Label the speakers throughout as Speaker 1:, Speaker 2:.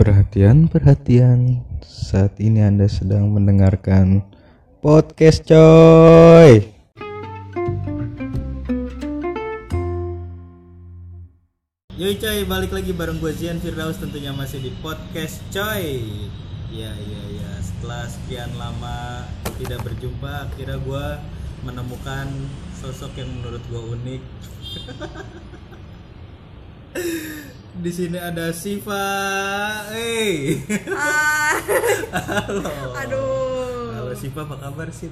Speaker 1: Perhatian, perhatian. Saat ini Anda sedang mendengarkan podcast coy. Yoi coy, balik lagi bareng gue Zian Firdaus tentunya masih di podcast coy. Ya, ya, ya. Setelah sekian lama tidak berjumpa, akhirnya gue menemukan sosok yang menurut gue unik. di sini ada Siva. Hey.
Speaker 2: Ah,
Speaker 1: Halo.
Speaker 2: aduh.
Speaker 1: Halo Siva, apa kabar sih?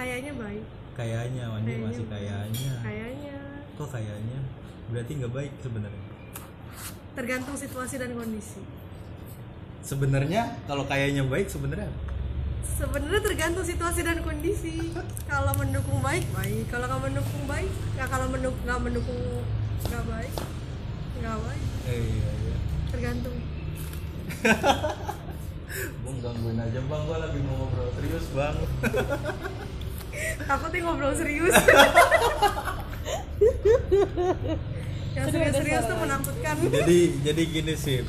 Speaker 2: Kayaknya baik.
Speaker 1: Kayaknya, Wandi masih kayaknya.
Speaker 2: Kayaknya
Speaker 1: Kok kayaknya? Berarti nggak baik sebenarnya.
Speaker 2: tergantung situasi dan kondisi.
Speaker 1: Sebenarnya kalau kayaknya baik sebenarnya
Speaker 2: Sebenarnya tergantung situasi dan kondisi. Kalau mendukung baik baik. Kalau nggak mendukung baik, nggak kalau mendukung nggak mendukung nggak baik, nggak baik.
Speaker 1: Iya iya.
Speaker 2: Tergantung.
Speaker 1: Bang gangguin aja bang, gua lagi mau ngobrol serius bang.
Speaker 2: Takutnya ngobrol serius. Yang serius-serius tuh menakutkan.
Speaker 1: jadi jadi gini sih,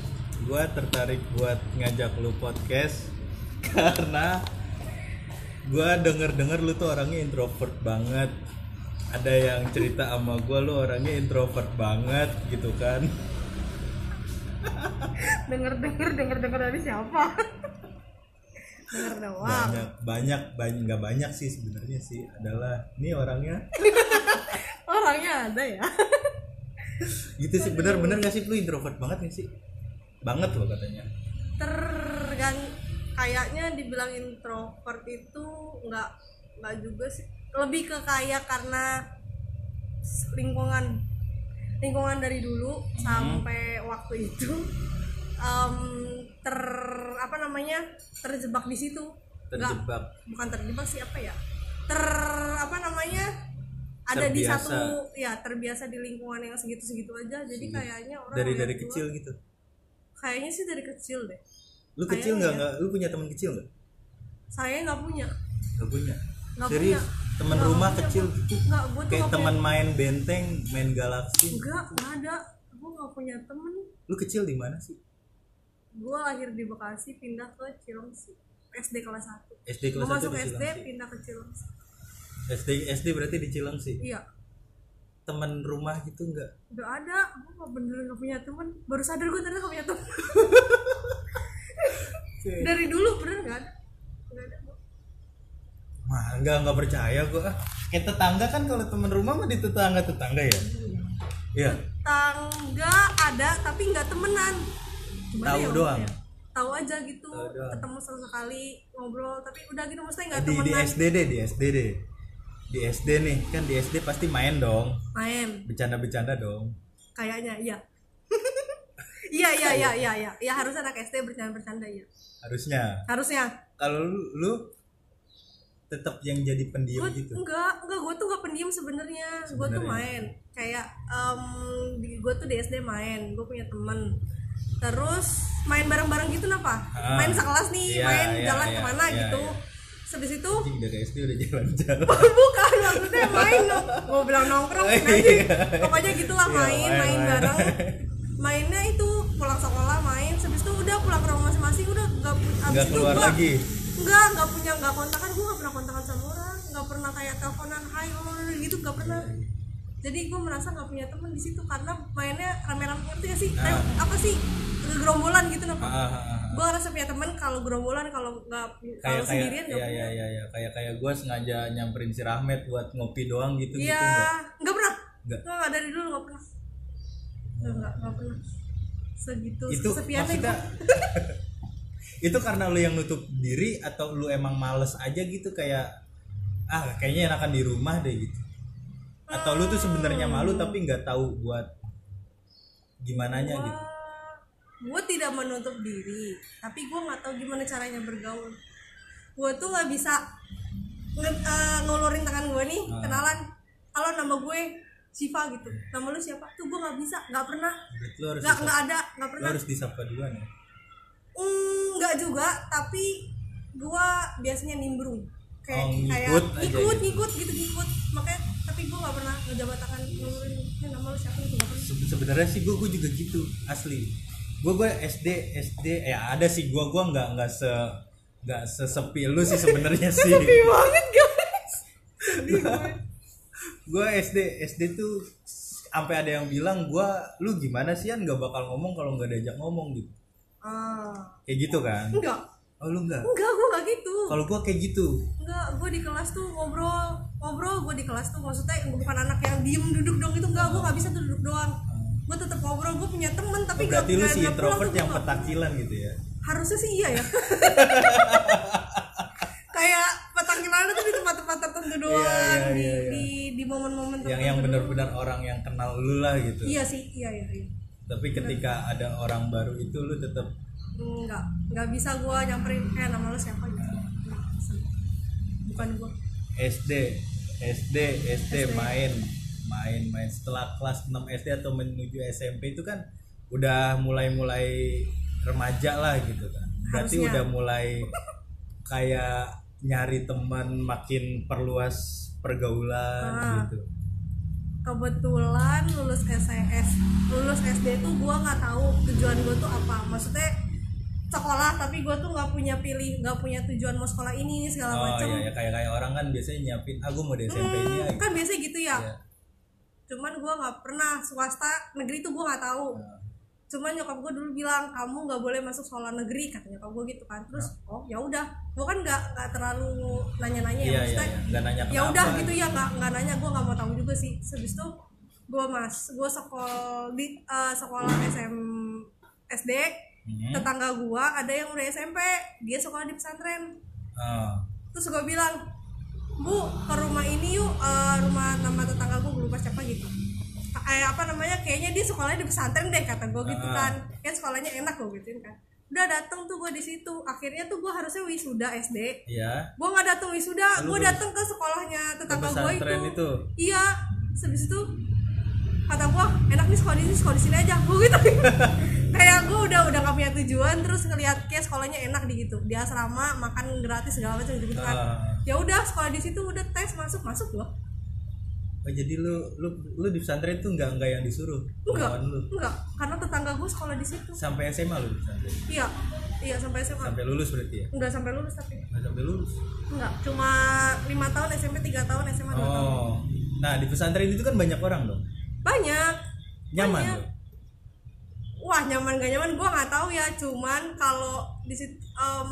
Speaker 1: gua tertarik buat ngajak lu podcast karena gua denger denger lu tuh orangnya introvert banget. Ada yang cerita sama gua lu orangnya introvert banget gitu kan.
Speaker 2: Denger denger denger denger dari siapa? denger doang.
Speaker 1: banyak banyak banyak nggak banyak sih sebenarnya sih. Adalah ini orangnya.
Speaker 2: Orangnya ada ya.
Speaker 1: gitu sih benar-benar nggak sih? Lu introvert banget nggak sih? Banget loh katanya.
Speaker 2: Tergan kayaknya dibilang introvert itu nggak nggak juga sih. Lebih ke kayak karena lingkungan lingkungan dari dulu sampai waktu itu em, ter apa namanya terjebak di situ. Nggak-
Speaker 1: terjebak
Speaker 2: bukan terjebak sih apa ya? Ter apa namanya ada di
Speaker 1: Terbiasa.
Speaker 2: satu ya terbiasa di lingkungan yang segitu segitu aja. Jadi kayaknya orang
Speaker 1: dari dari
Speaker 2: gua-
Speaker 1: kecil gitu?
Speaker 2: Kayaknya sih dari kecil deh.
Speaker 1: Lu kecil nggak
Speaker 2: ya.
Speaker 1: nggak lu punya teman kecil nggak?
Speaker 2: Saya nggak punya.
Speaker 1: Nggak punya?
Speaker 2: Nggak punya.
Speaker 1: Teman rumah kecil. Gitu
Speaker 2: Nggak, gue tuh
Speaker 1: kayak teman main benteng main galaksi.
Speaker 2: Enggak nggak ada. Gue nggak punya temen.
Speaker 1: Lu kecil di mana sih?
Speaker 2: Gue lahir di Bekasi pindah ke Cilengsi SD kelas 1
Speaker 1: SD kelas satu
Speaker 2: masuk
Speaker 1: di
Speaker 2: SD pindah ke Cilengsi
Speaker 1: SD SD berarti di Cilengsi
Speaker 2: iya.
Speaker 1: Teman rumah gitu nggak?
Speaker 2: Udah ada. Gue nggak bener nggak punya temen. Baru sadar gue ternyata nggak punya temen. Dari dulu bener nggak ada nggak ada gua.
Speaker 1: Wah, enggak enggak percaya gua. Kayak tetangga kan kalau teman rumah mah di tetangga tetangga ya. Iya.
Speaker 2: tangga ada tapi nggak temenan Gimana
Speaker 1: Tahu
Speaker 2: ya
Speaker 1: doang?
Speaker 2: ngomongnya? tahu aja gitu
Speaker 1: Tahu doang.
Speaker 2: ketemu sekali ngobrol tapi udah gitu maksudnya nggak
Speaker 1: Di di
Speaker 2: temenan
Speaker 1: SD deh, di SD deh. Di SD nih, kan di SD pasti main dong.
Speaker 2: main
Speaker 1: Bercanda-bercanda dong.
Speaker 2: kayaknya iya iya iya iya iya iya ya harus anak SD bercanda bercanda ya
Speaker 1: Harusnya.
Speaker 2: harusnya
Speaker 1: Kalau lu, lu tetap yang jadi pendiam
Speaker 2: gue
Speaker 1: gitu.
Speaker 2: enggak enggak gue tuh gak pendiam sebenarnya gue tuh main kayak em gue tuh di SD main gue punya temen terus main bareng-bareng gitu napa
Speaker 1: Ah,
Speaker 2: main sekelas nih
Speaker 1: iya,
Speaker 2: main
Speaker 1: iya,
Speaker 2: jalan
Speaker 1: iya,
Speaker 2: ke mana
Speaker 1: iya,
Speaker 2: gitu
Speaker 1: iya.
Speaker 2: habis itu
Speaker 1: dari SD udah jalan-jalan.
Speaker 2: bukan maksudnya main gue bilang nongkrong
Speaker 1: Oh, iya.
Speaker 2: pokoknya gitulah
Speaker 1: Iya,
Speaker 2: main
Speaker 1: main,
Speaker 2: main
Speaker 1: main.
Speaker 2: bareng mainnya itu pulang sekolah main habis itu udah pulang ke rumah masing-masing udah habis
Speaker 1: Nggak
Speaker 2: itu
Speaker 1: keluar
Speaker 2: gua
Speaker 1: lagi.
Speaker 2: Nggak nggak punya nggak kontakan gue nggak pernah kontakan sama orang nggak pernah kayak teleponan hai oh, gitu nggak pernah jadi gue merasa nggak punya teman di situ karena mainnya rame-rame ngerti gak sih Kayak apa sih gerombolan gitu
Speaker 1: Ah,
Speaker 2: napa
Speaker 1: ah, ah, ah.
Speaker 2: gue ngerasa punya teman kalau gerombolan kalau nggak kalau sendirian nggak
Speaker 1: iya
Speaker 2: punya
Speaker 1: iya iya iya kayak kayak gue sengaja nyamperin si Rahmat buat ngopi doang gitu gitu
Speaker 2: Iya,
Speaker 1: enggak
Speaker 2: nggak pernah.
Speaker 1: Nggak.
Speaker 2: Nggak, nggak dari dulu nggak pernah. Nggak, nggak, pernah. Segitu
Speaker 1: itu
Speaker 2: sepiannya
Speaker 1: maksudnya. itu karena lu yang nutup diri atau lu emang males aja gitu kayak ah kayaknya enakan di rumah deh gitu atau lu tuh sebenarnya malu tapi nggak tahu buat gimana nya gitu
Speaker 2: Gue tidak menutup diri, tapi gue nggak tahu gimana caranya bergaul. Gue tuh nggak bisa nge- ngulurin tangan gue nih,
Speaker 1: Ah.
Speaker 2: kenalan. Halo nama gue Siva gitu. Nama lu siapa? Tuh gue nggak bisa, nggak pernah.
Speaker 1: Lu
Speaker 2: Nggak nggak ada, nggak
Speaker 1: lu
Speaker 2: pernah.
Speaker 1: harus disapa duluan ya
Speaker 2: Mm, nggak juga, tapi gue biasanya nimbrung. Kayak
Speaker 1: Oh,
Speaker 2: kayak
Speaker 1: ngikut
Speaker 2: ngikut,
Speaker 1: gitu.
Speaker 2: ngikut gitu ngikut. Makanya tapi gue nggak pernah ngejabat tangan ngulurin "Eh, nama lu siapa gitu pernah.
Speaker 1: Se- sebenarnya sih gue gue juga gitu asli gue gue SD SD ya ada sih gue gue nggak nggak se nggak sesepi lu sih sebenarnya sih
Speaker 2: sepi banget guys
Speaker 1: gue SD SD tuh sampai ada yang bilang gue lu gimana sih kan nggak bakal ngomong kalau nggak diajak ngomong gitu
Speaker 2: ah.
Speaker 1: Kayak gitu kan?
Speaker 2: Enggak.
Speaker 1: Oh lu nggak
Speaker 2: enggak gue nggak gitu.
Speaker 1: Kalau gue kayak gitu.
Speaker 2: Enggak gue di kelas tuh ngobrol. Ngobrol gue di kelas tuh maksudnya bukan anak yang diem duduk dong itu enggak gue nggak bisa tuh duduk doang. Gue tetap ngobrol gue punya temen tapi
Speaker 1: Oh, berarti lu
Speaker 2: nggak-
Speaker 1: si introvert yang petakilan gitu ya?
Speaker 2: Harusnya sih iya ya. Kayak petakilan itu di tempat-tempat tertentu doang
Speaker 1: iya,
Speaker 2: di,
Speaker 1: iya, iya.
Speaker 2: di di momen-momen
Speaker 1: yang yang benar-benar orang yang kenal lu lah gitu.
Speaker 2: Iya sih iya iya, iya.
Speaker 1: Tapi ketika ada orang baru itu lu tetap
Speaker 2: enggak enggak bisa gue nyamperin eh nama lu siapa gitu. Nggak bukan gue
Speaker 1: SD SD SD main main main. Setelah kelas 6 SD atau menuju SMP itu kan udah mulai-mulai remaja lah gitu kan. Berarti
Speaker 2: Harusnya.
Speaker 1: udah mulai kayak nyari teman makin perluas pergaulan
Speaker 2: Ah.
Speaker 1: gitu
Speaker 2: kebetulan lulus SES lulus SD tuh gue nggak tahu tujuan gue tuh apa. Maksudnya sekolah tapi gue tuh nggak punya pilih nggak punya tujuan mau sekolah ini ini segala
Speaker 1: oh
Speaker 2: macam
Speaker 1: iya ya kayak kayak orang kan biasanya nyiapin aku mau di SMP ini ya
Speaker 2: kan biasanya gitu ya.
Speaker 1: Iya.
Speaker 2: cuman gue nggak pernah swasta negeri tuh gue nggak tahu.
Speaker 1: Nah,
Speaker 2: cuman nyokap gue dulu bilang kamu nggak boleh masuk sekolah negeri katanya nyokap gue gitu kan. Terus oh ya udah. Gue kan nggak nggak terlalu nanya-nanya ya
Speaker 1: iya iya
Speaker 2: maksudnya
Speaker 1: iya. Nanya
Speaker 2: ya
Speaker 1: kenapa.
Speaker 2: udah gitu ya nggak nggak nanya gue nggak mau tahu juga sih habis itu gue mas gue sekolah di eh, sekolah SM SD
Speaker 1: Mhm.
Speaker 2: tetangga gue ada yang udah SMP dia sekolah di pesantren
Speaker 1: Ah.
Speaker 2: terus gue bilang bu ke rumah ini yuk eh, rumah nama tetangga gue gue lupa siapa gitu eh apa namanya kayaknya dia sekolahnya di pesantren deh kata gue gitu
Speaker 1: Ah.
Speaker 2: kan kan sekolahnya enak gue gituin kan udah dateng tuh gue di situ akhirnya tuh gue harusnya wisuda SD
Speaker 1: Iya.
Speaker 2: gue nggak datang wisuda gue datang ke sekolahnya tetangga gue itu.
Speaker 1: itu?
Speaker 2: iya habis itu kata gue enak nih sekolah di sini sekolah di sini aja gue gitu kayak gue udah udah gak punya tujuan terus ngeliat kayak sekolahnya enak di gitu di asrama makan gratis segala macam gitu, kan
Speaker 1: Ah.
Speaker 2: ya udah sekolah di situ udah tes masuk masuk gue
Speaker 1: Oh, jadi lu lu lu di pesantren tuh nggak nggak yang disuruh?
Speaker 2: Enggak
Speaker 1: lu?
Speaker 2: enggak karena tetangga gue sekolah di situ.
Speaker 1: Sampai SMA lu di pesantren?
Speaker 2: Iya iya sampai SMA
Speaker 1: sampai lulus berarti ya?
Speaker 2: Enggak sampai lulus tapi.
Speaker 1: Nggak sampai lulus?
Speaker 2: Enggak cuma lima tahun SMP tiga tahun SMA dua tahun.
Speaker 1: Oh. Nah di pesantren itu kan banyak orang dong?
Speaker 2: Banyak.
Speaker 1: Nyaman
Speaker 2: Banyak.
Speaker 1: lu?
Speaker 2: wah nyaman gak nyaman? Gue nggak tahu ya cuman kalau di situ em,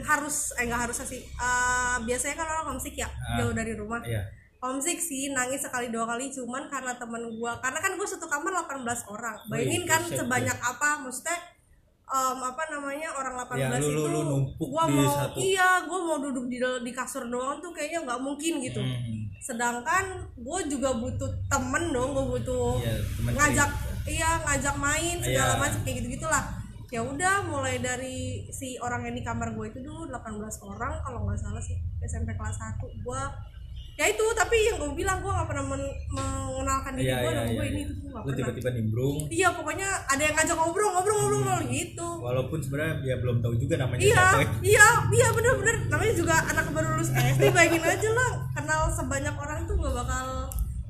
Speaker 2: harus eh nggak harus sih. Eh, biasanya kan orang homesick ya
Speaker 1: Ah.
Speaker 2: jauh dari rumah.
Speaker 1: Iya
Speaker 2: homesick sih nangis sekali dua kali cuman karena temen gue karena kan gue satu kamar 18 orang. Bayangin kan sebanyak apa maksudnya em, apa namanya orang 18
Speaker 1: Ya, lu- lu-
Speaker 2: itu
Speaker 1: lu numpuk
Speaker 2: gua mau
Speaker 1: satu-
Speaker 2: iya gue mau duduk di di kasur doang tuh kayaknya nggak mungkin gitu.
Speaker 1: Hmm.
Speaker 2: sedangkan gue juga butuh temen dong gue butuh
Speaker 1: Iya, temen
Speaker 2: ngajak iya ngajak main segala
Speaker 1: Iya.
Speaker 2: macam kayak gitu gitulah ya udah mulai dari si orang yang di kamar gue itu dulu 18 orang kalau nggak salah sih SMP kelas 1 gue ya itu tapi yang gue bilang gue nggak pernah men- mengenalkan diri gue nama gue ini tuh gue
Speaker 1: lu
Speaker 2: pernah.
Speaker 1: tiba-tiba nimbrung.
Speaker 2: Iya pokoknya ada yang ngajak ngobrol ngobrol ngobrol ngobrol gitu.
Speaker 1: Walaupun sebenarnya ya belum tahu juga namanya
Speaker 2: iya
Speaker 1: siapa. ya.
Speaker 2: iya iya bener-bener. Namanya juga anak baru lulus SD bayangin aja lah kenal sebanyak orang tuh gak bakal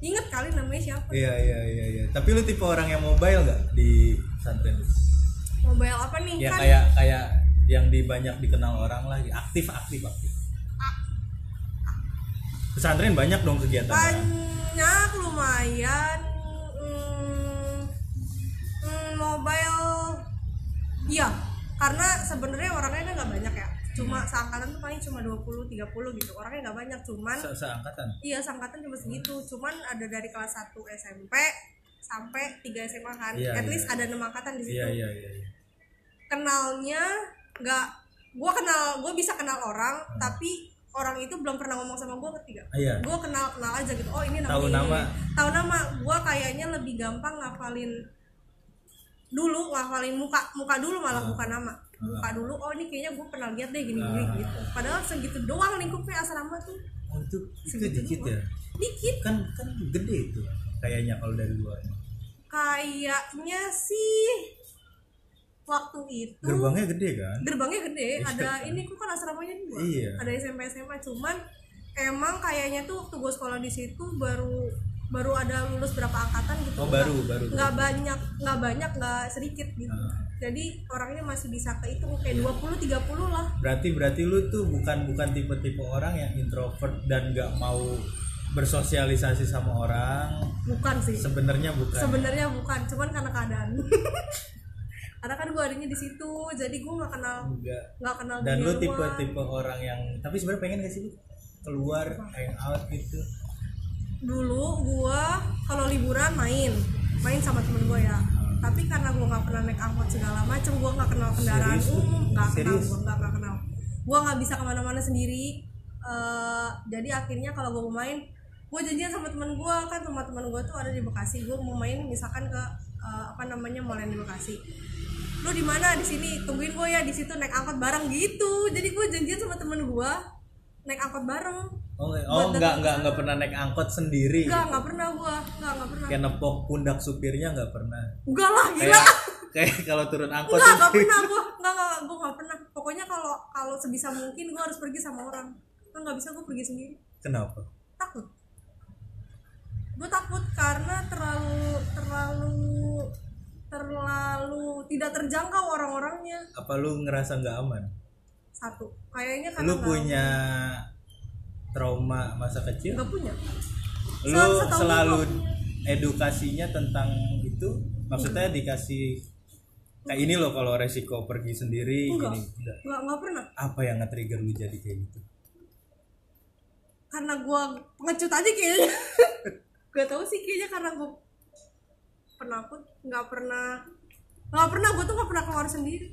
Speaker 2: inget kali namanya siapa.
Speaker 1: Iya iya iya iya. Tapi lu tipe orang yang mobile nggak di pesantren?
Speaker 2: Mobile apa nih?
Speaker 1: Ya
Speaker 2: kan
Speaker 1: kayak kayak yang di banyak dikenal orang lagi aktif aktif aktif pesantren banyak dong kegiatan
Speaker 2: banyak lumayan. Hmm, hmm, mobile iya. Karena sebenarnya orangnya kan nggak banyak ya. Cuma seangkatan tuh paling cuma 20 30 gitu. Orangnya nggak banyak cuman
Speaker 1: Se seangkatan?
Speaker 2: Iya seangkatan cuma segitu. Cuman ada dari kelas 1 SMP sampai 3 SMA kan.
Speaker 1: Iya,
Speaker 2: at
Speaker 1: iya,
Speaker 2: least
Speaker 1: iya.
Speaker 2: ada enam angkatan di situ.
Speaker 1: iya iya iya. Iya.
Speaker 2: kenalnya nggak gue kenal gue bisa kenal orang tapi orang itu belum pernah ngomong sama gue ketiga
Speaker 1: Ah, iya.
Speaker 2: Gue kenal kenal aja gitu. Oh ini namanya
Speaker 1: Tahu nama.
Speaker 2: tahu nama. Gue kayaknya lebih gampang ngafalin dulu ngafalin muka muka dulu malah
Speaker 1: Ah.
Speaker 2: bukan nama. Muka dulu oh ini kayaknya gue pernah lihat deh gini gini
Speaker 1: Ah.
Speaker 2: gitu. Padahal segitu doang lingkupnya asrama tuh.
Speaker 1: Oh itu itu
Speaker 2: Segitu
Speaker 1: dikit
Speaker 2: doang.
Speaker 1: ya?
Speaker 2: Dikit.
Speaker 1: Kan kan gede itu kayaknya kalau dari luar.
Speaker 2: Kayaknya sih waktu itu
Speaker 1: gerbangnya gede kan?
Speaker 2: Gerbangnya gede
Speaker 1: Iya.
Speaker 2: ada ini kok kan asramanya dua
Speaker 1: Iya.
Speaker 2: ada SMP SMA cuman emang kayaknya tuh waktu gue sekolah di situ baru baru ada lulus berapa angkatan gitu.
Speaker 1: Oh,
Speaker 2: Nggak-
Speaker 1: baru, baru.
Speaker 2: nggak banyak nggak banyak nggak sedikit gitu.
Speaker 1: Ah.
Speaker 2: jadi orang ini masih bisa kehitung kayak 20 30 lah.
Speaker 1: Berarti berarti lu tuh bukan bukan tipe-tipe orang yang introvert dan nggak mau bersosialisasi sama orang?
Speaker 2: Bukan sih.
Speaker 1: Sebenarnya bukan
Speaker 2: sebenarnya bukan cuman karena keadaan karena kan gue adanya di situ jadi gue nggak kenal nggak kenal
Speaker 1: dan lu
Speaker 2: luar.
Speaker 1: tipe-tipe orang yang tapi sebenarnya pengen gak sih lu keluar hang out gitu?
Speaker 2: Dulu gua kalau liburan main main sama temen gue ya. Tapi karena gua nggak pernah naik angkot segala macem gua nggak kenal kendaraan umum nggak kenal gua nggak nggak kenal. Gua nggak bisa ke mana-mana sendiri. Eh, jadi akhirnya kalau gua mau main gua janjian sama temen gua. Kan sama temen gua tuh ada di Bekasi gua mau main misalkan ke eh, apa namanya mall yang di Bekasi lu di mana di sini tungguin gue ya di situ naik angkot bareng gitu jadi gue janjian sama temen gue naik angkot bareng
Speaker 1: oh, nggak- oh nggak nggak nggak pernah naik angkot sendiri
Speaker 2: Enggak, enggak pernah gua. Enggak, enggak pernah.
Speaker 1: kayak nepok pundak supirnya nggak pernah
Speaker 2: Enggak lah, gila.
Speaker 1: kayak kayak kalau turun angkot
Speaker 2: Enggak, enggak pernah gua. Enggak, enggak, gua enggak pernah. Pokoknya kalau kalau sebisa mungkin gua harus pergi sama orang. Kan enggak bisa gua pergi sendiri.
Speaker 1: kenapa
Speaker 2: Takut. Gua takut karena terlalu terlalu terlalu tidak terjangkau orang-orangnya.
Speaker 1: apa lu ngerasa nggak aman
Speaker 2: Satu. Kayaknya karena
Speaker 1: lu punya trauma masa kecil
Speaker 2: nggak punya.
Speaker 1: lu
Speaker 2: setahu
Speaker 1: selalu edukasinya tentang itu maksudnya
Speaker 2: Hmm.
Speaker 1: dikasih kayak ini loh kalau resiko pergi sendiri
Speaker 2: Enggak.
Speaker 1: gini enggak.
Speaker 2: Enggak, pernah.
Speaker 1: apa yang nge-trigger lu jadi kayak gitu
Speaker 2: karena gua pengecut aja kayaknya gak tau sih kayaknya karena gua penakut nggak pernah nggak pernah gua tuh nggak pernah keluar sendiri.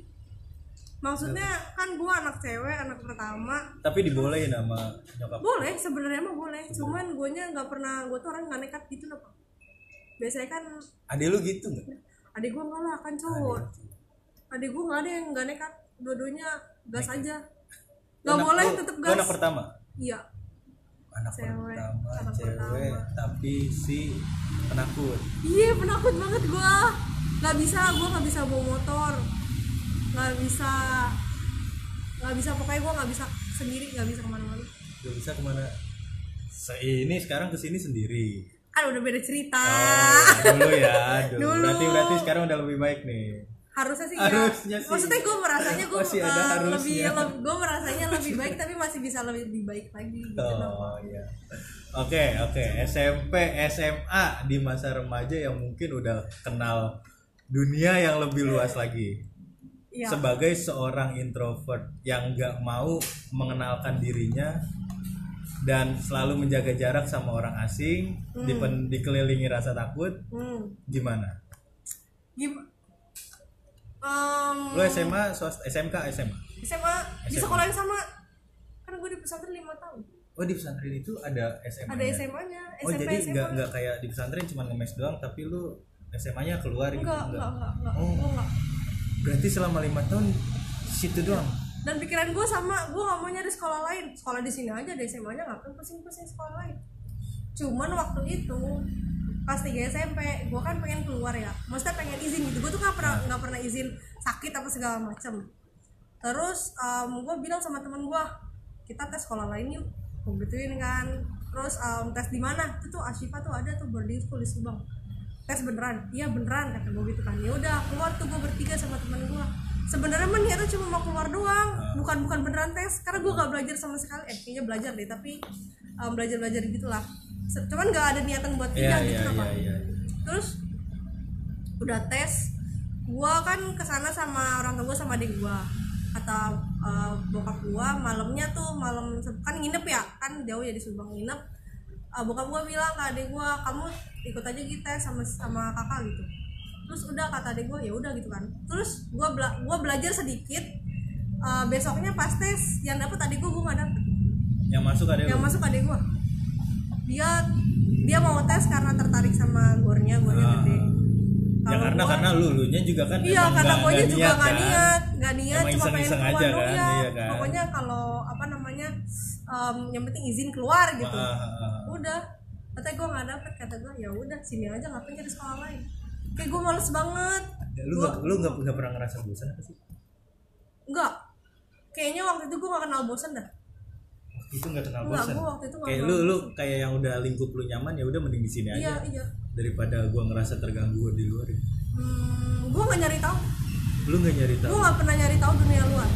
Speaker 2: Maksudnya kan gua anak cewek anak pertama.
Speaker 1: Tapi dibolehin sama nyokap.
Speaker 2: Boleh sebenarnya mah boleh. Cuman guanya nggak pernah gua tuh orang nggak nekat gitu loh Pak. biasanya kan
Speaker 1: adik lu gitu nggak?
Speaker 2: Adik gua nggak lah kan cowok adik gua nggak ada yang nggak nekat. Dua-duanya gas aja. Nggak boleh
Speaker 1: lu
Speaker 2: gas.
Speaker 1: anak pertama?
Speaker 2: Iya
Speaker 1: anak
Speaker 2: Cewek,
Speaker 1: pertama
Speaker 2: anak
Speaker 1: cewek
Speaker 2: pertama.
Speaker 1: tapi si penakut.
Speaker 2: Iya penakut banget gua. Nggak bisa gua nggak bisa bawa motor. Nggak bisa nggak bisa pokoknya gua nggak bisa sendiri nggak bisa ke mana-mana.
Speaker 1: Gak bisa ke mana. Se ini sekarang ke sini sendiri.
Speaker 2: Kan udah beda cerita.
Speaker 1: Oh dulu ya. Dulu.
Speaker 2: Dulu.
Speaker 1: berarti berarti sekarang udah lebih baik nih
Speaker 2: harusnya sih
Speaker 1: Harusnya
Speaker 2: ya.
Speaker 1: sih.
Speaker 2: maksudnya gua merasanya
Speaker 1: Masih ada
Speaker 2: uh,
Speaker 1: harusnya.
Speaker 2: lebih lebih gua merasanya lebih baik tapi masih bisa lebih, baik lagi gitu.
Speaker 1: Oh iya. Oke oke SMP SMA di masa remaja yang mungkin udah kenal dunia yang lebih luas lagi.
Speaker 2: Iya.
Speaker 1: Sebagai seorang introvert yang nggak mau mengenalkan dirinya dan selalu menjaga jarak sama orang asing, dipen- dikelilingi rasa takut,
Speaker 2: hmm.
Speaker 1: gimana?
Speaker 2: Gim Em,
Speaker 1: Lo SMA, swasta, SMK, SMA?
Speaker 2: SMA di
Speaker 1: SMA.
Speaker 2: sekolah yang sama kan gue di pesantren lima tahun
Speaker 1: Oh di pesantren itu ada SMA.
Speaker 2: ada SMA-nya
Speaker 1: Oh
Speaker 2: SMP
Speaker 1: jadi
Speaker 2: SMA
Speaker 1: nggak nggak kayak di pesantren cuma ngemes doang, tapi lu SMA-nya keluar gitu
Speaker 2: enggak enggak enggak enggak
Speaker 1: Oh.
Speaker 2: Enggak
Speaker 1: Berarti selama lima tahun di situ doang.
Speaker 2: dan pikiran gue sama gue gak mau nyari sekolah lain sekolah di sini aja ada SMA nya ngapain pusing-pusing sekolah lain cuman waktu itu pas 3 SMP gue kan pengen keluar ya. Maksudnya pengen izin gitu. Gue tuh gak pernah nggak pernah izin sakit apa segala macem. Terus gue bilang sama temen gue kita tes sekolah lain yuk. Gue gituin kan. Terus em, tes di mana? Itu tuh Ashifa tuh ada tuh boarding school di Subang. Tes beneran. Iya beneran kata gue gitu kan. Ya udah keluar tuh gue bertiga sama temen gue sebenarnya mah niatnya cuma mau keluar doang. Bukan bukan beneran tes. Karena gue gak belajar sama sekali. Eh kayaknya belajar deh tapi belajar belajar gitulah cuman gak ada niatan buat pindah
Speaker 1: iya
Speaker 2: gitu
Speaker 1: iya
Speaker 2: apa
Speaker 1: iya.
Speaker 2: terus udah tes gua kan ke sana sama orang tua gua sama adik gua. Kata eh, bokap gua malamnya tuh malam kan nginep ya kan jauh ya di Subang nginep. Eh, bokap gua bilang ke adik gua kamu ikut aja gitu tes sama sama kakak gitu. Terus udah kata adik gua ya udah gitu kan. Terus gua bela- gua belajar sedikit Eh, besoknya pas tes yang dapet adik gua gua nggak dapet.
Speaker 1: Yang masuk ada
Speaker 2: yang
Speaker 1: lu?
Speaker 2: masuk adik gua dia dia mau tes karena tertarik sama gornya gornya
Speaker 1: Ah.
Speaker 2: gede
Speaker 1: Ya
Speaker 2: Kalau
Speaker 1: karena
Speaker 2: gua-
Speaker 1: karena lulunya juga kan
Speaker 2: iya karena gue juga nggak
Speaker 1: kan?
Speaker 2: niat nggak niat cuma pengen keluar
Speaker 1: aja kan,
Speaker 2: ya
Speaker 1: iya kan?
Speaker 2: pokoknya kalau apa namanya yang penting izin keluar gitu
Speaker 1: Ah, ah, ah.
Speaker 2: udah katanya gue nggak dapet kata gue ya udah sini aja ngapain cari sekolah lain kayak gue males banget
Speaker 1: Ya, Lu nggak lu nggak nggak pernah ngerasa bosan apa sih?
Speaker 2: enggak kayaknya waktu itu gue gak kenal bosan dah
Speaker 1: itu nggak kenal bosan.
Speaker 2: gua waktu itu nggak
Speaker 1: kayak lu lu kayak yang udah lingkup lu nyaman ya udah mending di sini
Speaker 2: iya
Speaker 1: aja.
Speaker 2: iya.
Speaker 1: Daripada gua ngerasa terganggu di luar
Speaker 2: hmm, gue nggak nyari tahu.
Speaker 1: Lu nggak nyari tahu?
Speaker 2: Gue nggak pernah nyari tahu dunia luar.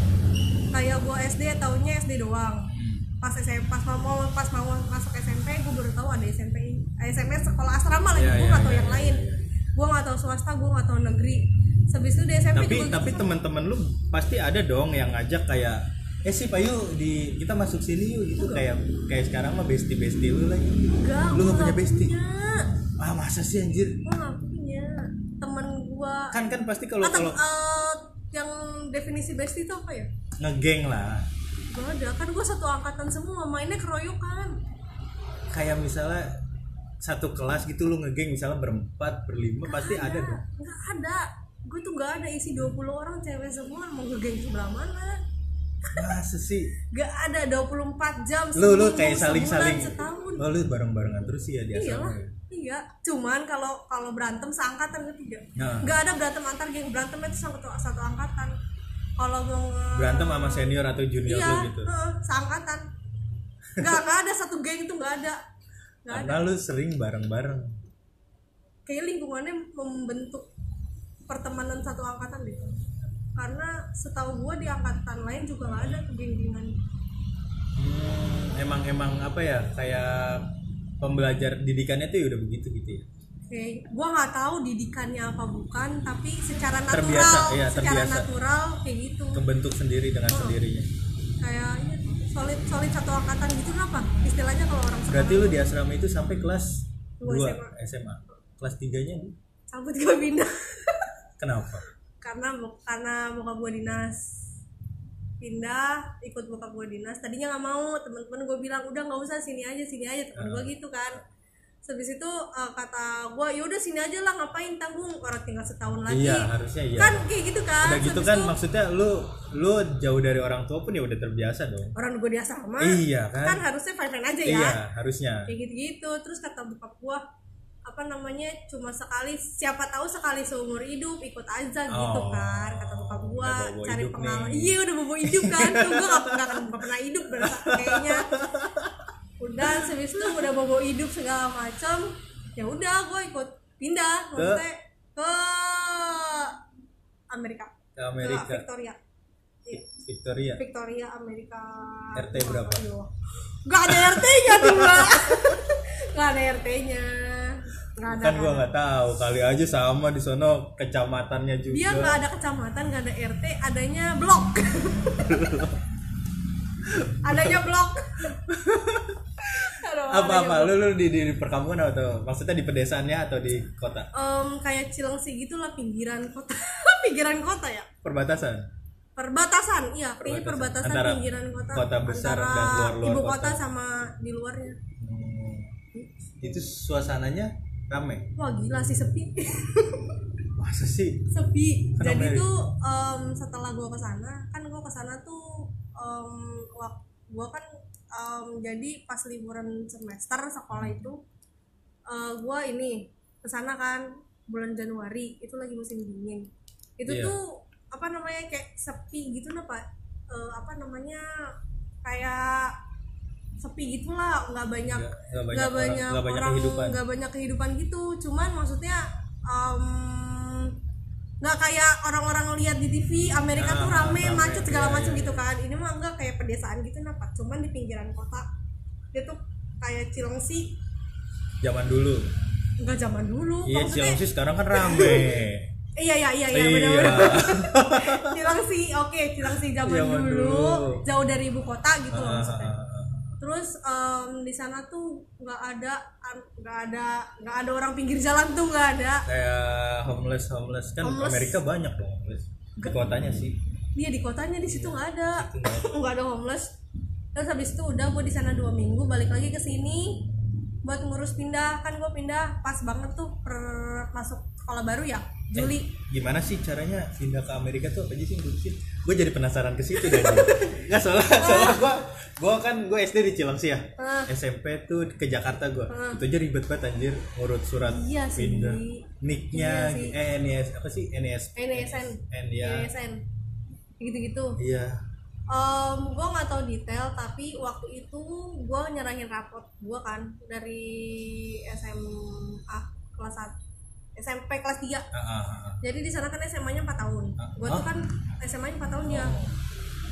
Speaker 2: Kayak gue SD taunya SD doang.
Speaker 1: Hmm.
Speaker 2: pas SMP pas mau pas mau masuk SMP gue baru tahu ada SMP ini SMP sekolah asrama lagi.
Speaker 1: Iya,
Speaker 2: gue
Speaker 1: iya,
Speaker 2: nggak tahu
Speaker 1: iya,
Speaker 2: yang lain. gue nggak tahu swasta gue nggak tahu negeri. Sebis itu di SMP
Speaker 1: tapi
Speaker 2: juga
Speaker 1: tapi
Speaker 2: gitu.
Speaker 1: teman-teman lu pasti ada dong yang ngajak kayak eh sih Pak yuk di kita masuk sini yuk. Gitu kayak kayak sekarang mah bestie bestie lu lagi.
Speaker 2: Enggak
Speaker 1: lu
Speaker 2: gua
Speaker 1: nggak punya. Bestie? ah masa sih anjir?
Speaker 2: Gue nggak punya. Temen gue
Speaker 1: kan kan pasti kalau
Speaker 2: atau
Speaker 1: kalau
Speaker 2: eh, yang definisi bestie itu apa ya?
Speaker 1: Ngegeng lah.
Speaker 2: Gak ada. Kan gue satu angkatan semua mainnya keroyokan.
Speaker 1: Kayak misalnya satu kelas gitu lu ngegeng misalnya berempat berlima pasti ada. dong.
Speaker 2: Nggak ada. Gue tuh nggak ada isi 20 orang cewek semua mau ngegeng sebelah mana
Speaker 1: masa sih?
Speaker 2: Gak ada 24 jam
Speaker 1: lu lu kayak saling
Speaker 2: sebulan,
Speaker 1: saling
Speaker 2: setahun.
Speaker 1: Oh lu bareng barengan terus sih ya di asrama
Speaker 2: iyalah
Speaker 1: ya?
Speaker 2: iya. Cuman kalau kalau berantem seangkatan ketiga
Speaker 1: Nah.
Speaker 2: nggak ada berantem antar geng. Berantem itu satu satu angkatan. Kalau nge-
Speaker 1: berantem sama senior atau junior
Speaker 2: iya
Speaker 1: lu gitu?
Speaker 2: heeh, seangkatan. Nggak nggak ada. Satu geng itu nggak ada. Ada
Speaker 1: karena lu sering bareng bareng
Speaker 2: kayak lingkungannya membentuk pertemanan satu angkatan deh karena setahu gue di angkatan lain juga nggak ada geng-gengan
Speaker 1: Hmm, emang emang apa ya kayak pembelajar didikannya tuh ya udah begitu gitu ya
Speaker 2: Oke, gua nggak tahu didikannya apa bukan, tapi secara natural,
Speaker 1: Terbiasa, iya,
Speaker 2: secara
Speaker 1: terbiasa.
Speaker 2: natural kayak gitu.
Speaker 1: kebentuk sendiri dengan
Speaker 2: Oh.
Speaker 1: sendirinya
Speaker 2: Kayak ini solid solid satu angkatan gitu kenapa? Istilahnya kalau orang
Speaker 1: berarti lu di asrama itu sampai kelas
Speaker 2: Dua
Speaker 1: 2 SMA. kelas 3 nya
Speaker 2: cabut gak pindah
Speaker 1: kenapa
Speaker 2: karena karena bokap gua dinas. Pindah ikut bokap gua dinas. Tadinya nggak mau teman-teman gue bilang udah nggak usah sini aja sini aja. Temen gua gitu kan. Habis itu eh, kata gua yaudah sini aja lah ngapain? Tanggung orang tinggal setahun lagi.
Speaker 1: Iya harusnya iya.
Speaker 2: Kan kayak gitu kan.
Speaker 1: Udah gitu kan
Speaker 2: itu,
Speaker 1: maksudnya lu lu jauh dari orang tua pun ya udah terbiasa dong.
Speaker 2: Orang gue di asrama
Speaker 1: iya
Speaker 2: kan?
Speaker 1: Kan
Speaker 2: harusnya fine fine aja ya.
Speaker 1: Iya harusnya.
Speaker 2: Kayak gitu gitu terus kata bokap gua apa namanya cuma sekali siapa tahu sekali seumur hidup ikut aja gitu
Speaker 1: Oh,
Speaker 2: kan kata bokap gua
Speaker 1: udah
Speaker 2: cari pengalaman. iya udah bobo hidup kan tuh gua gak, gak, gak pernah hidup berasa kayaknya. Udah habis itu udah bobo hidup segala macam ya udah gua ikut pindah maksudnya ke Amerika.
Speaker 1: Ke Amerika.
Speaker 2: Ke Victoria.
Speaker 1: Victoria?
Speaker 2: Victoria Amerika.
Speaker 1: RT berapa?
Speaker 2: Gak ada RT-nya tuh mbak. Gak ada RT-nya Gak ada
Speaker 1: kan gua nggak tahu kali aja sama di sono kecamatannya juga.
Speaker 2: Dia gak ada kecamatan, gak ada RT, adanya blok. Adanya blok. Aduh,
Speaker 1: apa apa?
Speaker 2: blok.
Speaker 1: lu lu di, di, di perkampungan atau maksudnya di pedesaannya atau di kota?
Speaker 2: Em, Kayak Cilengsi gitu lah pinggiran kota. Pinggiran kota ya?
Speaker 1: Perbatasan?
Speaker 2: Perbatasan, iya. Ini
Speaker 1: Perbatasan.
Speaker 2: perbatasan
Speaker 1: Antara
Speaker 2: pinggiran kota.
Speaker 1: kota besar
Speaker 2: Antara
Speaker 1: dan luar-luar
Speaker 2: ibu
Speaker 1: kota.
Speaker 2: kota sama di luarnya.
Speaker 1: Hmm. itu suasananya rame?
Speaker 2: Wah gila sih sepi.
Speaker 1: Masa sih?
Speaker 2: Sepi.
Speaker 1: Kenapa
Speaker 2: jadi tuh em, setelah gua ke sana kan gua ke sana tuh wak- gua kan em, jadi pas liburan semester sekolah itu eh, gua ini ke sana kan bulan Januari itu lagi musim dingin. Itu
Speaker 1: Iya.
Speaker 2: tuh apa namanya kayak sepi gitu nah pak. Eh, apa namanya kayak sepi gitulah nggak banyak
Speaker 1: nggak nggak banyak,
Speaker 2: nggak
Speaker 1: orang-
Speaker 2: banyak,
Speaker 1: nggak banyak
Speaker 2: orang
Speaker 1: kehidupan.
Speaker 2: nggak banyak kehidupan gitu. Cuman maksudnya nggak kayak orang-orang lihat di TV Amerika
Speaker 1: Ah,
Speaker 2: tuh rame,
Speaker 1: rame,
Speaker 2: macet segala
Speaker 1: iya,
Speaker 2: macam
Speaker 1: iya,
Speaker 2: gitu kan. Ini mah enggak kayak pedesaan gitu napa cuman di pinggiran kota dia tuh kayak Cilengsi.
Speaker 1: Zaman dulu.
Speaker 2: Enggak zaman dulu
Speaker 1: iya
Speaker 2: maksudnya
Speaker 1: Cilengsi sekarang kan rame.
Speaker 2: Iya iya iya iya
Speaker 1: Iya.
Speaker 2: benar-benar Cilengsi oke Cilengsi zaman,
Speaker 1: Zaman
Speaker 2: dulu,
Speaker 1: dulu.
Speaker 2: jauh dari ibu kota gitu loh
Speaker 1: Ah,
Speaker 2: maksudnya.
Speaker 1: ah, ah.
Speaker 2: Terus em, di sana tuh nggak ada nggak ada nggak ada orang pinggir jalan tuh nggak ada.
Speaker 1: Kayak homeless homeless. Kan
Speaker 2: Homeless.
Speaker 1: Amerika banyak dong homeless. Di kotanya sih.
Speaker 2: Dia di kotanya di situ
Speaker 1: Itu nggak ada.
Speaker 2: nggak ada. Homeless. Terus habis itu udah gue di sana dua minggu balik lagi ke sini buat ngurus pindah. Kan gue pindah pas banget tuh per masuk sekolah baru ya Juli.
Speaker 1: Eh, gimana sih caranya pindah ke Amerika tuh? Apa aja sih ngurusin gue jadi penasaran ke situ deh nggak soalnya soalnya gue gue kan gue SD di Cilengsi ya.
Speaker 2: Ah.
Speaker 1: SMP tuh ke Jakarta gue itu aja ribet banget anjir ngurut surat
Speaker 2: Iya sih.
Speaker 1: pindah. Nicknya
Speaker 2: Iya sih.
Speaker 1: eh NIS apa sih? NIS
Speaker 2: NSN
Speaker 1: N ya.
Speaker 2: NSN gitu gitu
Speaker 1: iya
Speaker 2: Em, gue nggak tahu detail tapi waktu itu gue nyerahin rapot gue kan dari SMA kelas 1 SMP kelas 3
Speaker 1: Ah, ah, ah.
Speaker 2: jadi di sana kan SMA-nya 4 tahun
Speaker 1: Ah,
Speaker 2: gue tuh
Speaker 1: ah.
Speaker 2: kan SMA-nya 4 tahun ya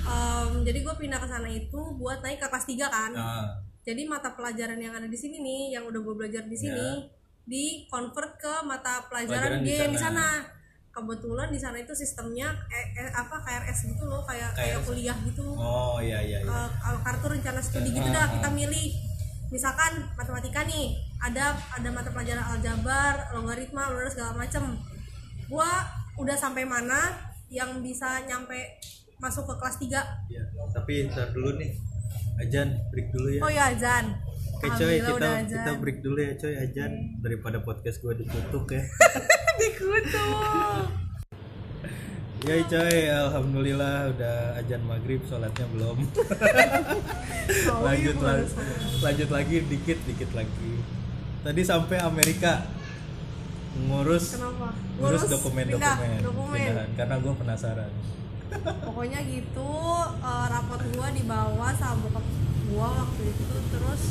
Speaker 2: Em, jadi gue pindah ke sana itu buat naik ke kelas 3 kan
Speaker 1: Ah,
Speaker 2: jadi mata pelajaran yang ada di sini nih yang udah gue belajar di sini
Speaker 1: Ya.
Speaker 2: di convert ke mata
Speaker 1: Pelajaran
Speaker 2: pelajaran
Speaker 1: di
Speaker 2: dia yang di
Speaker 1: sana.
Speaker 2: Kebetulan di sana itu sistemnya eh, eh, apa KRS gitu loh kayak kayak kuliah gitu.
Speaker 1: Oh iya iya iya.
Speaker 2: Kalau kartu rencana studi gitu dah kita milih. Misalkan matematika nih ada ada mata pelajaran aljabar logaritma lurus segala macem. Gua udah sampai mana yang bisa nyampe masuk ke kelas 3
Speaker 1: Iya, tapi ntar dulu nih. Ajan break dulu ya.
Speaker 2: Oh ya Jan
Speaker 1: Oke coy,
Speaker 2: Alhamdulillah
Speaker 1: kita kita break dulu ya coy ajan daripada podcast gua dikutuk ya.
Speaker 2: dikutuk.
Speaker 1: Ya coy, alhamdulillah udah ajan maghrib, sholatnya belum.
Speaker 2: Oh,
Speaker 1: lanjut
Speaker 2: iya,
Speaker 1: lagi, lanjut lagi dikit dikit lagi. Tadi sampai Amerika. Ngurus
Speaker 2: kenapa?
Speaker 1: ngurus? dokumen-dokumen.
Speaker 2: Pindah, dokumen?
Speaker 1: Pindahan, karena gua penasaran.
Speaker 2: pokoknya gitu eh, rapot gua dibawa sama bokap gua waktu itu terus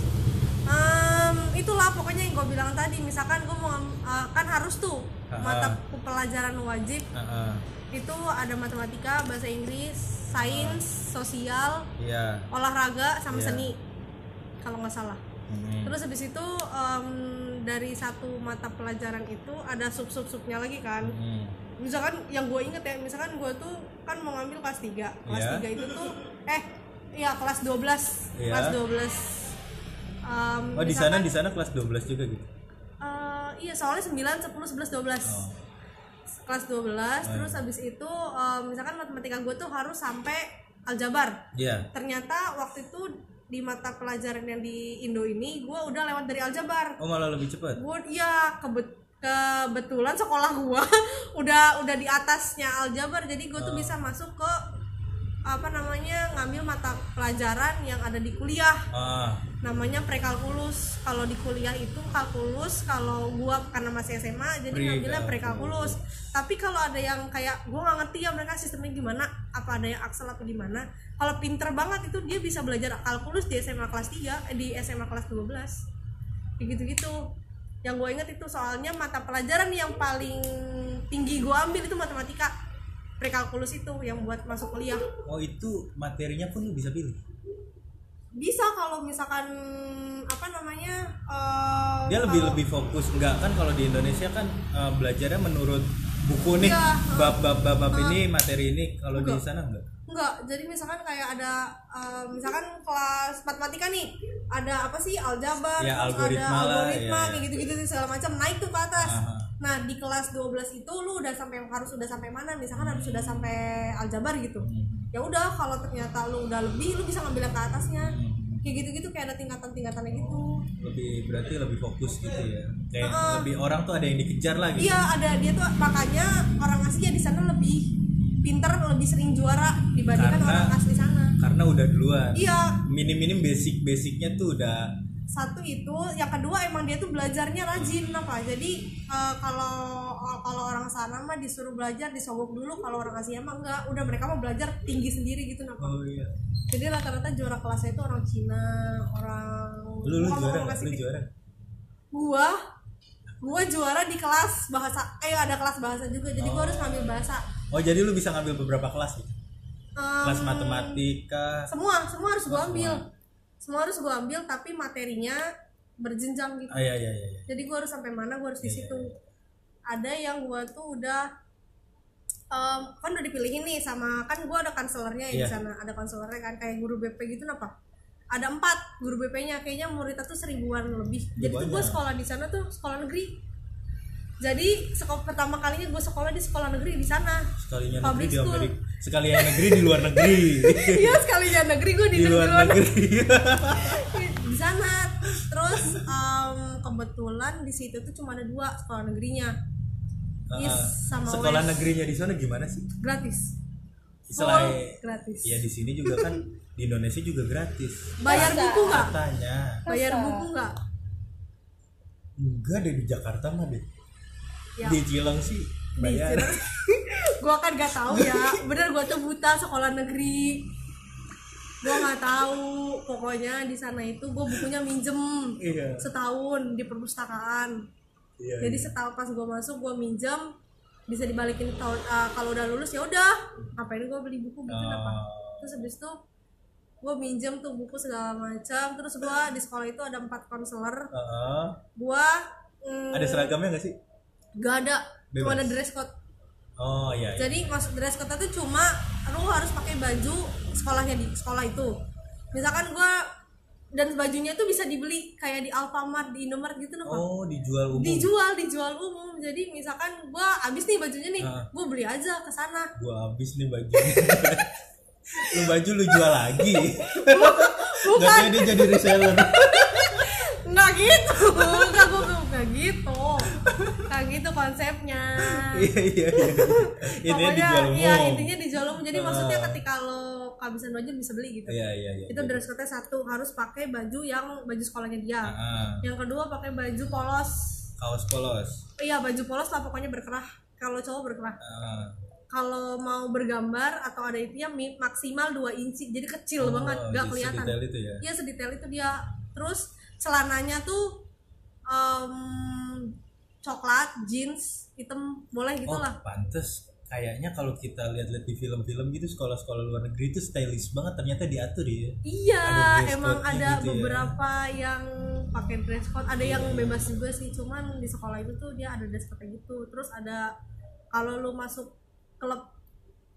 Speaker 2: em, itulah pokoknya yang gua bilang tadi misalkan gua mau eh, kan harus tuh
Speaker 1: Ha-ha.
Speaker 2: mata pelajaran wajib
Speaker 1: ah.
Speaker 2: itu ada matematika bahasa Inggris sains sosial
Speaker 1: Iya.
Speaker 2: olahraga sama
Speaker 1: Iya.
Speaker 2: seni kalau nggak salah
Speaker 1: Hmm.
Speaker 2: terus habis itu em, dari satu mata pelajaran itu ada sub sub subnya lagi kan
Speaker 1: Hmm.
Speaker 2: misalkan yang gue inget ya misalkan gue tuh kan mau ngambil kelas 3 kelas
Speaker 1: Iya.
Speaker 2: 3 itu tuh eh iya kelas 12
Speaker 1: Iya.
Speaker 2: kelas 12 Em,
Speaker 1: Oh di sana di sana kelas 12 juga gitu.
Speaker 2: eh, iya soalnya 9, 10, 11, 12
Speaker 1: Oh.
Speaker 2: kelas 12 terus habis itu em, misalkan matematika gue tuh harus sampai aljabar
Speaker 1: Iya.
Speaker 2: ternyata waktu itu di mata pelajaran yang di Indo ini gue udah lewat dari aljabar
Speaker 1: Oh malah lebih cepat.
Speaker 2: gue iya kebet kebetulan sekolah gua udah udah di atasnya aljabar jadi gue tuh bisa masuk ke apa namanya ngambil mata pelajaran yang ada di kuliah.
Speaker 1: Ah,
Speaker 2: namanya prekalkulus. Kalau di kuliah itu kalkulus kalau gua karena masih SMA jadi ngambilnya prekalkulus. Tapi kalau ada yang kayak gua nggak ngerti ya mereka sistemnya gimana apa ada yang aksel atau gimana kalau pinter banget itu dia bisa belajar kalkulus di SMA kelas 3 eh, di SMA kelas 12 kayak gitu-gitu. Yang gue inget itu soalnya mata pelajaran yang paling tinggi gua ambil itu matematika prekalkulus itu yang buat masuk kuliah.
Speaker 1: Oh itu materinya pun lu bisa pilih.
Speaker 2: bisa kalau misalkan apa namanya eh,
Speaker 1: Dia lebih
Speaker 2: kalau-
Speaker 1: lebih fokus. Enggak kan kalau di Indonesia kan eh, belajarnya menurut buku nih.
Speaker 2: Iya,
Speaker 1: bab bab bab, bab ini materi ini. Kalau di sana enggak.
Speaker 2: enggak. Jadi misalkan kayak ada eh, misalkan kelas matematika nih ada apa sih? Aljabar
Speaker 1: Ya,
Speaker 2: terus
Speaker 1: algoritma
Speaker 2: ada
Speaker 1: lah,
Speaker 2: algoritma
Speaker 1: ya, ya.
Speaker 2: kayak gitu-gitu segala macam. Naik tuh ke atas.
Speaker 1: Aha.
Speaker 2: Nah di kelas 12 itu lu udah sampai harus udah sampai mana misalkan harus sudah sampai aljabar gitu ya udah kalau ternyata lu udah lebih lu bisa ngambil yang ke atasnya kayak gitu-gitu kayak ada tingkatan-tingkatannya gitu
Speaker 1: Lebih berarti lebih fokus gitu ya. Kayak
Speaker 2: Heeh.
Speaker 1: lebih orang tuh ada yang dikejar lagi.
Speaker 2: Iya ada dia tuh makanya orang Asia di sana lebih pinter lebih sering juara dibandingkan
Speaker 1: Karena-
Speaker 2: orang asli sana.
Speaker 1: Karena udah duluan.
Speaker 2: Iya
Speaker 1: Minim-minim basic-basicnya tuh udah
Speaker 2: satu itu, yang kedua emang dia tuh belajarnya rajin apa. Jadi eh, kalau kalau orang sana mah disuruh belajar disogok dulu, kalau orang Asia mah enggak. Udah mereka mau belajar tinggi sendiri gitu napa.
Speaker 1: oh iya.
Speaker 2: Jadi rata-rata juara kelasnya itu orang Cina, orang
Speaker 1: Lu lu
Speaker 2: orang-
Speaker 1: juara? Lu juara.
Speaker 2: Gua gua juara di kelas bahasa eh ada kelas bahasa juga jadi gua harus ngambil bahasa
Speaker 1: Oh jadi lu bisa ngambil beberapa kelas gitu.
Speaker 2: Em,
Speaker 1: Kelas matematika.
Speaker 2: semua semua harus gua ambil semua harus gua ambil tapi materinya berjenjang gitu
Speaker 1: Oh iya iya iya. iya.
Speaker 2: jadi gua harus sampai mana gua harus di situ ada yang gua tuh udah em, kan udah dipilihin nih sama kan gua ada kanselernya ya di
Speaker 1: Iya.
Speaker 2: sana ada kanselernya kan kayak guru BP gitu apa ada empat guru BP-nya kayaknya muridnya tuh seribuan lebih jadi tuh
Speaker 1: banyak.
Speaker 2: sekolah di sana tuh sekolah negeri jadi sekolah pertama kalinya gue sekolah di sekolah negeri di sana
Speaker 1: Sekalinya negeri
Speaker 2: Public
Speaker 1: di
Speaker 2: school.
Speaker 1: Amerika. Sekalinya negeri di luar negeri.
Speaker 2: Iya sekalinya negeri gue di,
Speaker 1: di luar negeri.
Speaker 2: di sana terus em, kebetulan di situ tuh cuma ada dua sekolah negerinya
Speaker 1: Heeh.
Speaker 2: sama
Speaker 1: Sekolah
Speaker 2: Wes.
Speaker 1: negerinya di sana gimana sih?
Speaker 2: gratis
Speaker 1: Selain
Speaker 2: Full gratis
Speaker 1: ya di sini juga kan di Indonesia juga gratis.
Speaker 2: bayar buku nggak
Speaker 1: Katanya.
Speaker 2: bayar buku nggak
Speaker 1: Enggak deh di Jakarta mah deh.
Speaker 2: Ya
Speaker 1: Di Cilang sih bayar.
Speaker 2: gue kan gak tahu ya bener gue tuh buta sekolah negeri gua nggak tahu pokoknya di sana itu gua bukunya minjem
Speaker 1: Iya.
Speaker 2: setahun di perpustakaan
Speaker 1: Iya.
Speaker 2: jadi setahun pas gua masuk gua minjem bisa dibalikin tahun ah, kalau udah lulus ya udah ngapain gua beli buku bikin apa
Speaker 1: Oh.
Speaker 2: terus habis itu gue minjem tuh buku segala macam terus gua di sekolah itu ada empat konselor
Speaker 1: Heeh.
Speaker 2: gua mm,
Speaker 1: Ada seragamnya gak sih?
Speaker 2: Gak ada cuma
Speaker 1: Bebas.
Speaker 2: ada dress code
Speaker 1: Oh iya. iya.
Speaker 2: jadi masuk dress code itu cuma lu harus pakai baju sekolahnya di sekolah itu misalkan gua dan bajunya tuh bisa dibeli kayak di Alfamart di Indomaret gitu loh.
Speaker 1: Oh dijual umum.
Speaker 2: dijual dijual umum jadi misalkan gua habis nih bajunya nih
Speaker 1: Ah.
Speaker 2: gua beli aja ke sana
Speaker 1: Gua habis nih baju. lu baju lu jual lagi.
Speaker 2: bukan
Speaker 1: Gak dia jadi reseller.
Speaker 2: nggak gitu nggak gua nggak gitu nggak gitu konsepnya
Speaker 1: Iya iya iya. Intinya
Speaker 2: pokoknya
Speaker 1: dijual umum.
Speaker 2: iya intinya dijual umum jadi
Speaker 1: Ah.
Speaker 2: maksudnya ketika lo kehabisan baju bisa beli gitu
Speaker 1: Iya iya iya.
Speaker 2: itu dress code satu harus pakai baju yang baju sekolahnya dia
Speaker 1: Ah,
Speaker 2: yang kedua pakai baju polos
Speaker 1: kaos polos.
Speaker 2: iya baju polos lah pokoknya berkerah kalau cowok berkerah
Speaker 1: Ah.
Speaker 2: kalau mau bergambar atau ada itu ya mi- maksimal 2 inci jadi kecil banget
Speaker 1: Oh,
Speaker 2: nggak
Speaker 1: di
Speaker 2: kelihatan
Speaker 1: sedetail itu ya.
Speaker 2: iya sedetail itu dia terus celananya tuh em, coklat jeans hitam boleh gitu
Speaker 1: Oh, pantes. Kayaknya kalau kita lihat-lihat di film-film gitu sekolah-sekolah luar negeri itu stylish banget ternyata diatur ya.
Speaker 2: Iya,
Speaker 1: Ada
Speaker 2: emang ada
Speaker 1: gitu ya.
Speaker 2: beberapa yang pakai dress code, ada yang bebas juga sih. Cuman di sekolah itu tuh dia ada dress code gitu. Terus ada kalau lu masuk klub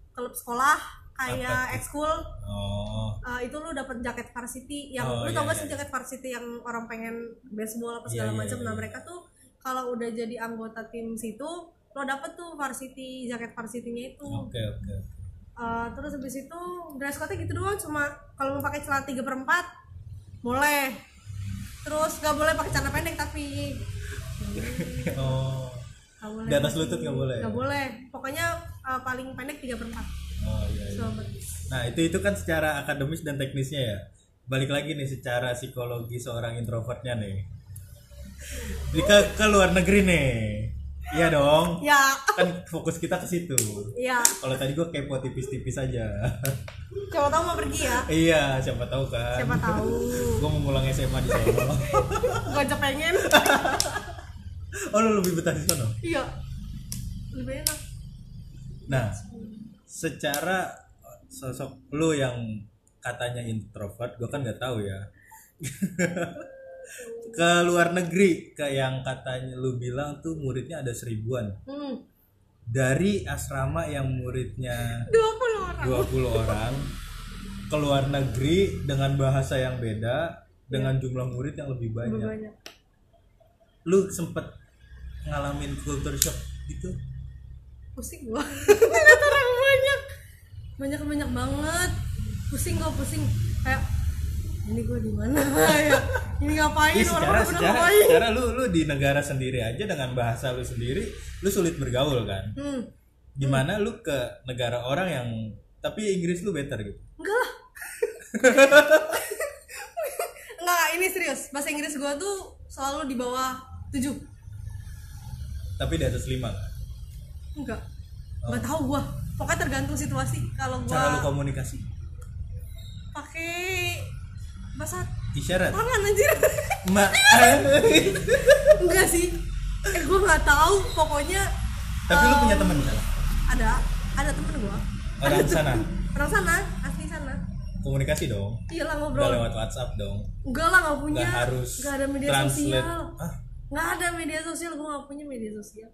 Speaker 2: klub sekolah kayak ekskul
Speaker 1: Oh.
Speaker 2: uh, itu lu dapat jaket varsity yang
Speaker 1: Oh,
Speaker 2: lu
Speaker 1: iya,
Speaker 2: tau gak
Speaker 1: iya,
Speaker 2: sih jaket varsity yang orang pengen baseball apa segala
Speaker 1: Iya, iya,
Speaker 2: macam.
Speaker 1: iya,
Speaker 2: Nah,
Speaker 1: iya.
Speaker 2: mereka tuh kalau udah jadi anggota tim situ lo dapet tuh varsity jaket varsity-nya itu.
Speaker 1: Oke oke.
Speaker 2: Uh, terus habis itu dress code gitu doang cuma kalau mau pakai celana tiga per empat boleh terus gak boleh pakai celana pendek tapi
Speaker 1: Oh.
Speaker 2: gak boleh
Speaker 1: Di atas lutut nggak boleh.
Speaker 2: Gak boleh pokoknya uh, paling pendek tiga per empat
Speaker 1: Oh iya. iya. Nah itu itu kan secara akademis dan teknisnya ya. Balik lagi nih secara psikologi seorang introvertnya nih. Ke, ke luar negeri nih. Iya dong.
Speaker 2: ya
Speaker 1: Kan fokus kita ke situ.
Speaker 2: ya
Speaker 1: Kalau tadi gue kepo tipis-tipis aja.
Speaker 2: coba tahu mau pergi ya
Speaker 1: iya, siapa tahu kan.
Speaker 2: siapa tahu
Speaker 1: gue mau ngulang SMA di Solo.
Speaker 2: gue aja pengen
Speaker 1: oh lu lebih betah di sana.
Speaker 2: iya lebih enak
Speaker 1: Nah, secara sosok lu yang katanya introvert, gue kan nggak tahu ya. ke luar negeri, ke yang katanya lu bilang tuh muridnya ada seribuan.
Speaker 2: hmm.
Speaker 1: Dari asrama yang muridnya
Speaker 2: 20 orang
Speaker 1: 20 orang ke luar negeri dengan bahasa yang beda, dengan jumlah murid yang lebih
Speaker 2: Lebih
Speaker 1: banyak.
Speaker 2: banyak
Speaker 1: Lu sempet ngalamin culture shock gitu?
Speaker 2: Pusing gua. Lihat orang banyak. Banyak banyak banget. Pusing gua pusing. Kayak ini gua di mana? Ya. Ini ngapain?
Speaker 1: Iya, secara
Speaker 2: orang
Speaker 1: secara
Speaker 2: ngapain?
Speaker 1: secara lu lu di negara sendiri aja dengan bahasa lu sendiri, lu sulit bergaul kan.
Speaker 2: hmm.
Speaker 1: Gimana lu ke negara orang yang tapi Inggris lu better gitu.
Speaker 2: enggak lah. Enggak ini serius. Bahasa Inggris gua tuh selalu di bawah 7
Speaker 1: Tapi di atas 5 kan.
Speaker 2: Enggak. Enggak tahu gua. Pokoknya tergantung situasi. Kalau
Speaker 1: Cara lu
Speaker 2: gua
Speaker 1: komunikasi.
Speaker 2: pakai bahasa
Speaker 1: Isyarat.
Speaker 2: tangan anjir.
Speaker 1: Ma
Speaker 2: enggak sih. Eh gua nggak tahu. Pokoknya
Speaker 1: Tapi lu
Speaker 2: em,
Speaker 1: punya teman sana.
Speaker 2: ada. Ada temen gua.
Speaker 1: Orang sana.
Speaker 2: orang sana. Asli sana.
Speaker 1: Komunikasi dong.
Speaker 2: iya lah
Speaker 1: Udah
Speaker 2: ngobrol
Speaker 1: lewat WhatsApp dong.
Speaker 2: enggak lah nggak punya.
Speaker 1: Nggak harus
Speaker 2: nggak ada media
Speaker 1: translate.
Speaker 2: sosial.
Speaker 1: Ah,
Speaker 2: nggak ada media sosial. Gua nggak punya media sosial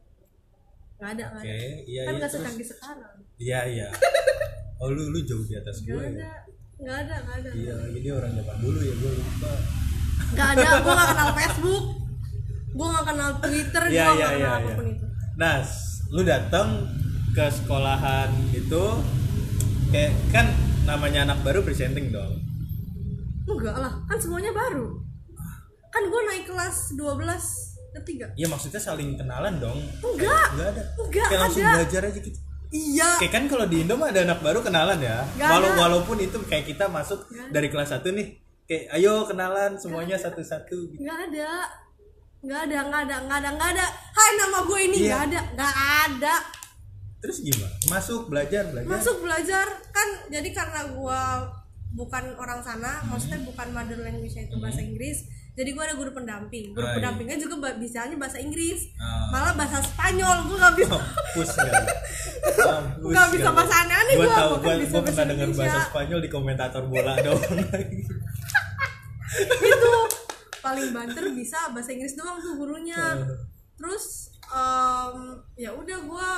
Speaker 2: nggak ada ada
Speaker 1: iya
Speaker 2: kan
Speaker 1: iya terus.
Speaker 2: secanggih sekarang
Speaker 1: Iya iya. Oh lu lu jauh di atas
Speaker 2: nggak
Speaker 1: gue.
Speaker 2: ada nggak ada nggak ada
Speaker 1: Iya, jadi orang zaman dulu ya gue lupa.
Speaker 2: nggak ada gua nggak kenal Facebook gua nggak kenal Twitter
Speaker 1: Iya
Speaker 2: gua
Speaker 1: iya
Speaker 2: nggak
Speaker 1: iya.
Speaker 2: kenal
Speaker 1: iya.
Speaker 2: apa pun itu
Speaker 1: Nah, lu datang ke sekolahan itu kayak kan namanya anak baru presenting dong.
Speaker 2: enggak lah kan semuanya baru kan gua naik kelas 12 ketiga
Speaker 1: Iya maksudnya saling kenalan dong.
Speaker 2: enggak
Speaker 1: Enggak ada.
Speaker 2: Nggak
Speaker 1: kayak langsung
Speaker 2: ada.
Speaker 1: belajar aja gitu.
Speaker 2: iya
Speaker 1: Kayak kan kalau di Indo mah ada anak baru kenalan ya.
Speaker 2: Nggak
Speaker 1: Walau
Speaker 2: ada.
Speaker 1: walaupun itu kayak kita masuk
Speaker 2: ada.
Speaker 1: dari kelas 1 nih. Kayak ayo kenalan semuanya satu-satu gitu.
Speaker 2: nggak ada nggak ada nggak ada nggak ada nggak ada hai nama gue ini
Speaker 1: Iya.
Speaker 2: nggak ada nggak ada
Speaker 1: Terus gimana? Masuk belajar belajar.
Speaker 2: masuk belajar kan jadi karena gue bukan orang sana maksudnya bukan mother language itu bahasa Inggris jadi gue ada guru pendamping guru
Speaker 1: Ah, iya.
Speaker 2: pendampingnya juga bisanya bahasa Inggris
Speaker 1: Ah.
Speaker 2: malah bahasa Spanyol gue nggak bisa
Speaker 1: Mampus kali. Mampus
Speaker 2: Nggak bisa
Speaker 1: kali.
Speaker 2: bahasa aneh-aneh
Speaker 1: gua, tahu, gua,
Speaker 2: bisa
Speaker 1: gua
Speaker 2: bahasa
Speaker 1: pernah dengar bahasa Spanyol di komentator bola doang.
Speaker 2: itu paling banter bisa bahasa Inggris doang tuh gurunya terus em, ya udah gue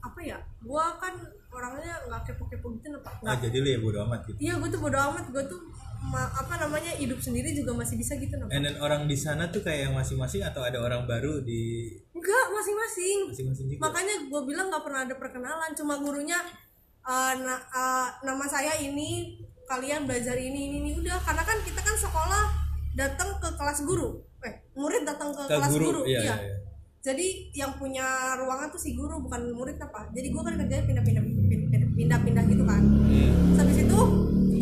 Speaker 2: apa ya gue kan orangnya nggak kepo-kepo gitu apa
Speaker 1: Ah, jadi lu ya bodo amat gitu.
Speaker 2: iya gue tuh bodo amat gue tuh apa namanya hidup sendiri juga masih bisa gitu napa
Speaker 1: And then orang di sana tuh kayak yang masing-masing atau ada orang baru di
Speaker 2: enggak masing-masing
Speaker 1: masing-masing juga.
Speaker 2: makanya gue bilang nggak pernah ada perkenalan cuma gurunya eh, na- eh, nama saya ini kalian belajar ini ini ini udah karena kan kita kan sekolah datang ke kelas guru eh murid datang ke,
Speaker 1: Ke
Speaker 2: kelas
Speaker 1: guru,
Speaker 2: guru,
Speaker 1: iya,
Speaker 2: iya.
Speaker 1: iya, iya.
Speaker 2: jadi yang punya ruangan tuh si guru bukan murid apa jadi gue kan kerjanya pindah-pindah pindah- pindah-pindah gitu kan
Speaker 1: Hmm.
Speaker 2: Terus habis itu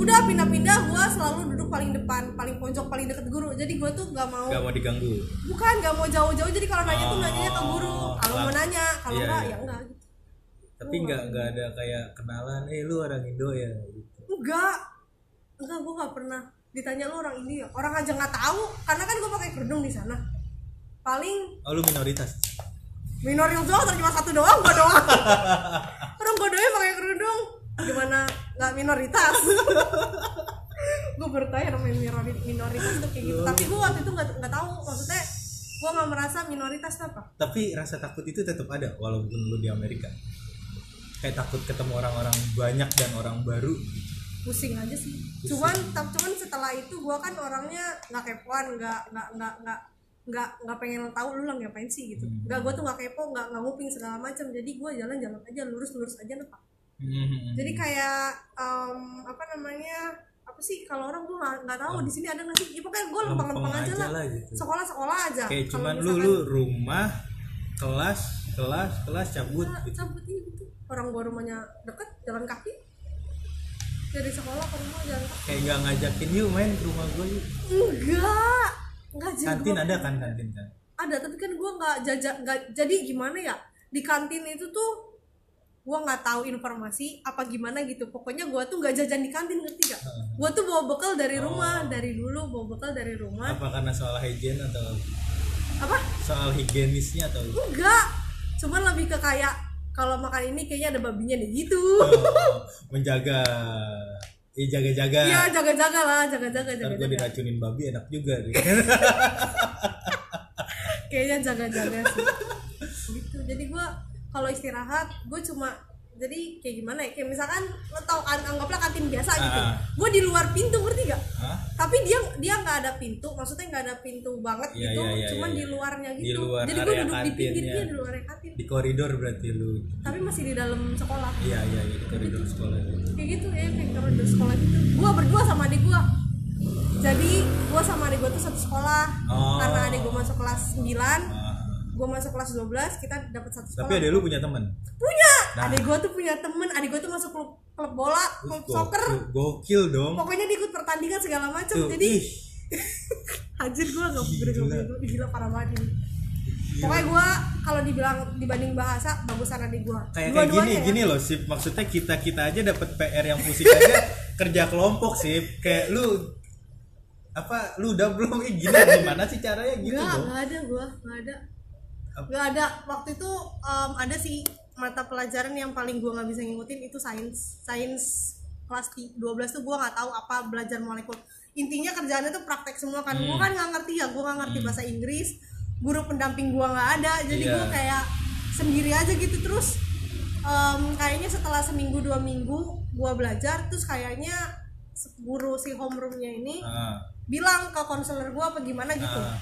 Speaker 2: udah pindah-pindah gue selalu duduk paling depan paling pojok paling deket guru. Jadi gue tuh nggak mau
Speaker 1: Gak mau diganggu.
Speaker 2: bukan nggak mau jauh-jauh. Jadi kalau nanya tuh nanyanya ke guru.
Speaker 1: Oh,
Speaker 2: kalau mau nanya kalau
Speaker 1: iya,
Speaker 2: enggak
Speaker 1: iya.
Speaker 2: ya enggak gitu.
Speaker 1: Tapi nggak nggak ada kayak kenalan, eh lu orang Indo ya gitu.
Speaker 2: enggak. Enggak gue nggak pernah. Ditanya lu orang India orang aja nggak tahu karena kan gue pakai kerudung di sana. Paling
Speaker 1: Oh lu minoritas.
Speaker 2: minoritas doang cuma satu doang gue doang nggak minoritas. Gue bertanya namanya minori- minoritas tuh kayak gitu. Tapi gue waktu itu nggak nggak tahu. Maksudnya gue nggak merasa minoritas apa?
Speaker 1: Tapi rasa takut itu tetap ada walaupun lu di Amerika. Kayak takut ketemu orang-orang banyak dan orang baru.
Speaker 2: pusing aja sih. Cuman tap cuman setelah itu gue kan orangnya nggak kepoan nggak nggak nggak nggak nggak nggak pengen tahu lu lah ngapain sih gitu. Nggak gue tuh nggak kepo nggak nggak nguping segala macam. Jadi gue jalan-jalan aja lurus lurus aja nih pak
Speaker 1: Hmm.
Speaker 2: jadi kayak em, apa namanya apa sih kalau orang gue nggak tahu di sini ada nggak sih ya pokoknya gue lempeng lempeng
Speaker 1: Lempeng
Speaker 2: aja
Speaker 1: aja
Speaker 2: lah
Speaker 1: gitu.
Speaker 2: sekolah sekolah aja
Speaker 1: Kayak cuman lu
Speaker 2: misalkan
Speaker 1: lu rumah, kelas, kelas, kelas cabut
Speaker 2: nggak,
Speaker 1: gitu.
Speaker 2: cabut iya gitu orang gua rumahnya deket jalan kaki dari sekolah ke rumah jalan kaki
Speaker 1: Kayak nggak ngajakin yuk main ke rumah gue yuk.
Speaker 2: enggak enggak jadi
Speaker 1: Kantin
Speaker 2: gua-
Speaker 1: ada kan kantin kan?
Speaker 2: ada tapi kan gue nggak jajak nggak jadi gimana ya di kantin itu tuh gue nggak tahu informasi apa gimana gitu. Pokoknya gue tuh nggak jajan di kantin ngerti gak gue tuh bawa bekal dari rumah dari dulu bawa bekal dari rumah.
Speaker 1: Apa karena soal hygiene atau
Speaker 2: apa?
Speaker 1: soal higienisnya atau
Speaker 2: enggak. Cuman lebih ke kayak kalau makan ini kayaknya ada babinya deh gitu.
Speaker 1: Oh, menjaga eh jaga-jaga.
Speaker 2: Iya jaga-jaga lah jaga-jaga
Speaker 1: Ntar gue diracunin babi enak juga gitu.
Speaker 2: kayaknya jaga-jaga sih. Gitu. Jadi gue kalau istirahat gue cuma jadi kayak gimana ya kayak misalkan lo tau kan anggaplah kantin biasa gitu
Speaker 1: Ah.
Speaker 2: gue di luar pintu ngerti gak
Speaker 1: Hah?
Speaker 2: tapi dia dia nggak ada pintu maksudnya nggak ada pintu banget
Speaker 1: Iya,
Speaker 2: gitu
Speaker 1: iya, iya,
Speaker 2: cuman
Speaker 1: iya,
Speaker 2: di
Speaker 1: iya.
Speaker 2: luarnya
Speaker 1: Di
Speaker 2: gitu
Speaker 1: luar
Speaker 2: jadi gue duduk di
Speaker 1: kantin,
Speaker 2: pinggirnya
Speaker 1: ya.
Speaker 2: di luar kantin
Speaker 1: Di koridor berarti lu.
Speaker 2: tapi masih di dalam sekolah
Speaker 1: Iya iya iya di koridor sekolah.
Speaker 2: kayak gitu ya kayak koridor sekolah gitu gue berdua sama adik gue jadi gue sama adik gue tuh satu sekolah
Speaker 1: Oh.
Speaker 2: karena adik gue masuk kelas 9
Speaker 1: Ah.
Speaker 2: Gue masuk kelas 12 kita dapat satu sekolah.
Speaker 1: Tapi ada lu punya teman.
Speaker 2: punya!
Speaker 1: Nah.
Speaker 2: adik gue tuh punya temen adik gue tuh masuk klub klub bola klub
Speaker 1: Gokil-
Speaker 2: soccer.
Speaker 1: Gokil dong.
Speaker 2: pokoknya dia ikut pertandingan segala macam jadi
Speaker 1: ih.
Speaker 2: Anjir gue gak
Speaker 1: Gila.
Speaker 2: gila gila, gila parah banget ini. Pokoknya gue kalau dibilang dibanding bahasa bagusan adik gue
Speaker 1: kayak kayak gini gini loh sip. Maksudnya kita kita aja dapat PR yang pusing aja kerja kelompok sip. Kayak lu apa lu udah belum? Ih, gini gimana sih caranya gitu
Speaker 2: Gak,
Speaker 1: dong
Speaker 2: gak ada gue, gak ada Gak ada, waktu itu em, ada sih mata pelajaran yang paling gue gak bisa ngikutin itu sains Sains kelas ti- 12 tuh gue gak tahu apa belajar molekul. Intinya kerjaannya tuh praktek semua kan, gue
Speaker 1: Hmm.
Speaker 2: kan gak ngerti ya, gue gak ngerti bahasa Inggris Guru pendamping gue gak ada, jadi
Speaker 1: Iya.
Speaker 2: gue kayak sendiri aja gitu. Terus em, Kayaknya setelah seminggu dua minggu gue belajar, terus kayaknya guru si homeroomnya ini
Speaker 1: Ah,
Speaker 2: bilang ke konselor gue apa gimana gitu.
Speaker 1: Ah.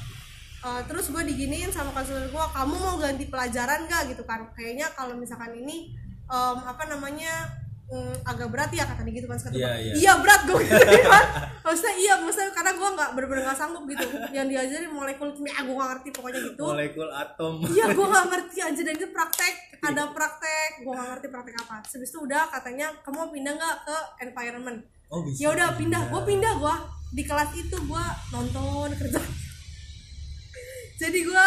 Speaker 2: Uh, terus gue diginiin sama konselor gue kamu mau ganti pelajaran gak gitu kan. Kayaknya kalau misalkan ini em, apa namanya mm, agak berat ya kata dia gitu kan
Speaker 1: Iya,
Speaker 2: gua,
Speaker 1: iya.
Speaker 2: iya berat gue gitu kan. Maksudnya iya maksudnya karena gue nggak bener-bener nggak sanggup gitu. Yang diajarin molekul kimia gue nggak ngerti pokoknya gitu.
Speaker 1: Molekul atom.
Speaker 2: Iya gue nggak ngerti aja dan itu praktek ada praktek gue nggak ngerti praktek apa. Habis itu udah katanya kamu pindah nggak ke environment?
Speaker 1: Oh bisa
Speaker 2: ya udah pindah gue pindah gue di kelas itu gue nonton kerja jadi gue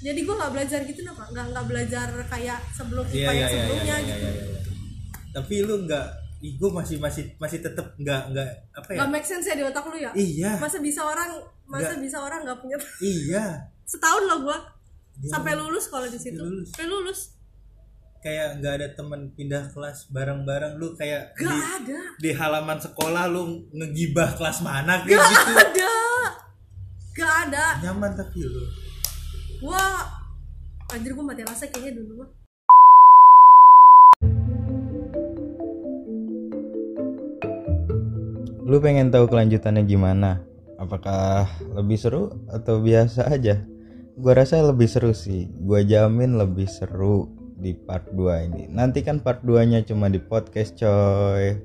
Speaker 2: jadi gue nggak belajar gitu napa nggak nggak belajar kayak sebelum IPA
Speaker 1: iya
Speaker 2: yang
Speaker 1: iya iya
Speaker 2: sebelumnya
Speaker 1: iya,
Speaker 2: gitu
Speaker 1: iya, iya. tapi lu nggak ih gue masih masih masih tetep nggak nggak apa ya
Speaker 2: Gak make sense ya di otak lu ya?
Speaker 1: iya
Speaker 2: Masa bisa orang masa
Speaker 1: Nggak.
Speaker 2: bisa orang nggak punya
Speaker 1: iya
Speaker 2: setahun loh gua
Speaker 1: Iya.
Speaker 2: sampai lulus kalau di situ.
Speaker 1: Lulus.
Speaker 2: Sampai lulus.
Speaker 1: kayak nggak ada teman pindah kelas bareng-bareng lu kayak
Speaker 2: Gak
Speaker 1: di,
Speaker 2: ada.
Speaker 1: di halaman sekolah lu ngegibah kelas mana kayak
Speaker 2: Gak
Speaker 1: gitu
Speaker 2: ada. Gak ada.
Speaker 1: nyaman tapi lu
Speaker 2: Wah. Anjir gua mati rasa kayaknya dulu mah.
Speaker 3: Lu pengen tahu kelanjutannya gimana? Apakah lebih seru atau biasa aja? Gua rasa lebih seru sih. Gua jamin lebih seru di part 2 ini. Nanti kan part 2-nya cuma di podcast coy.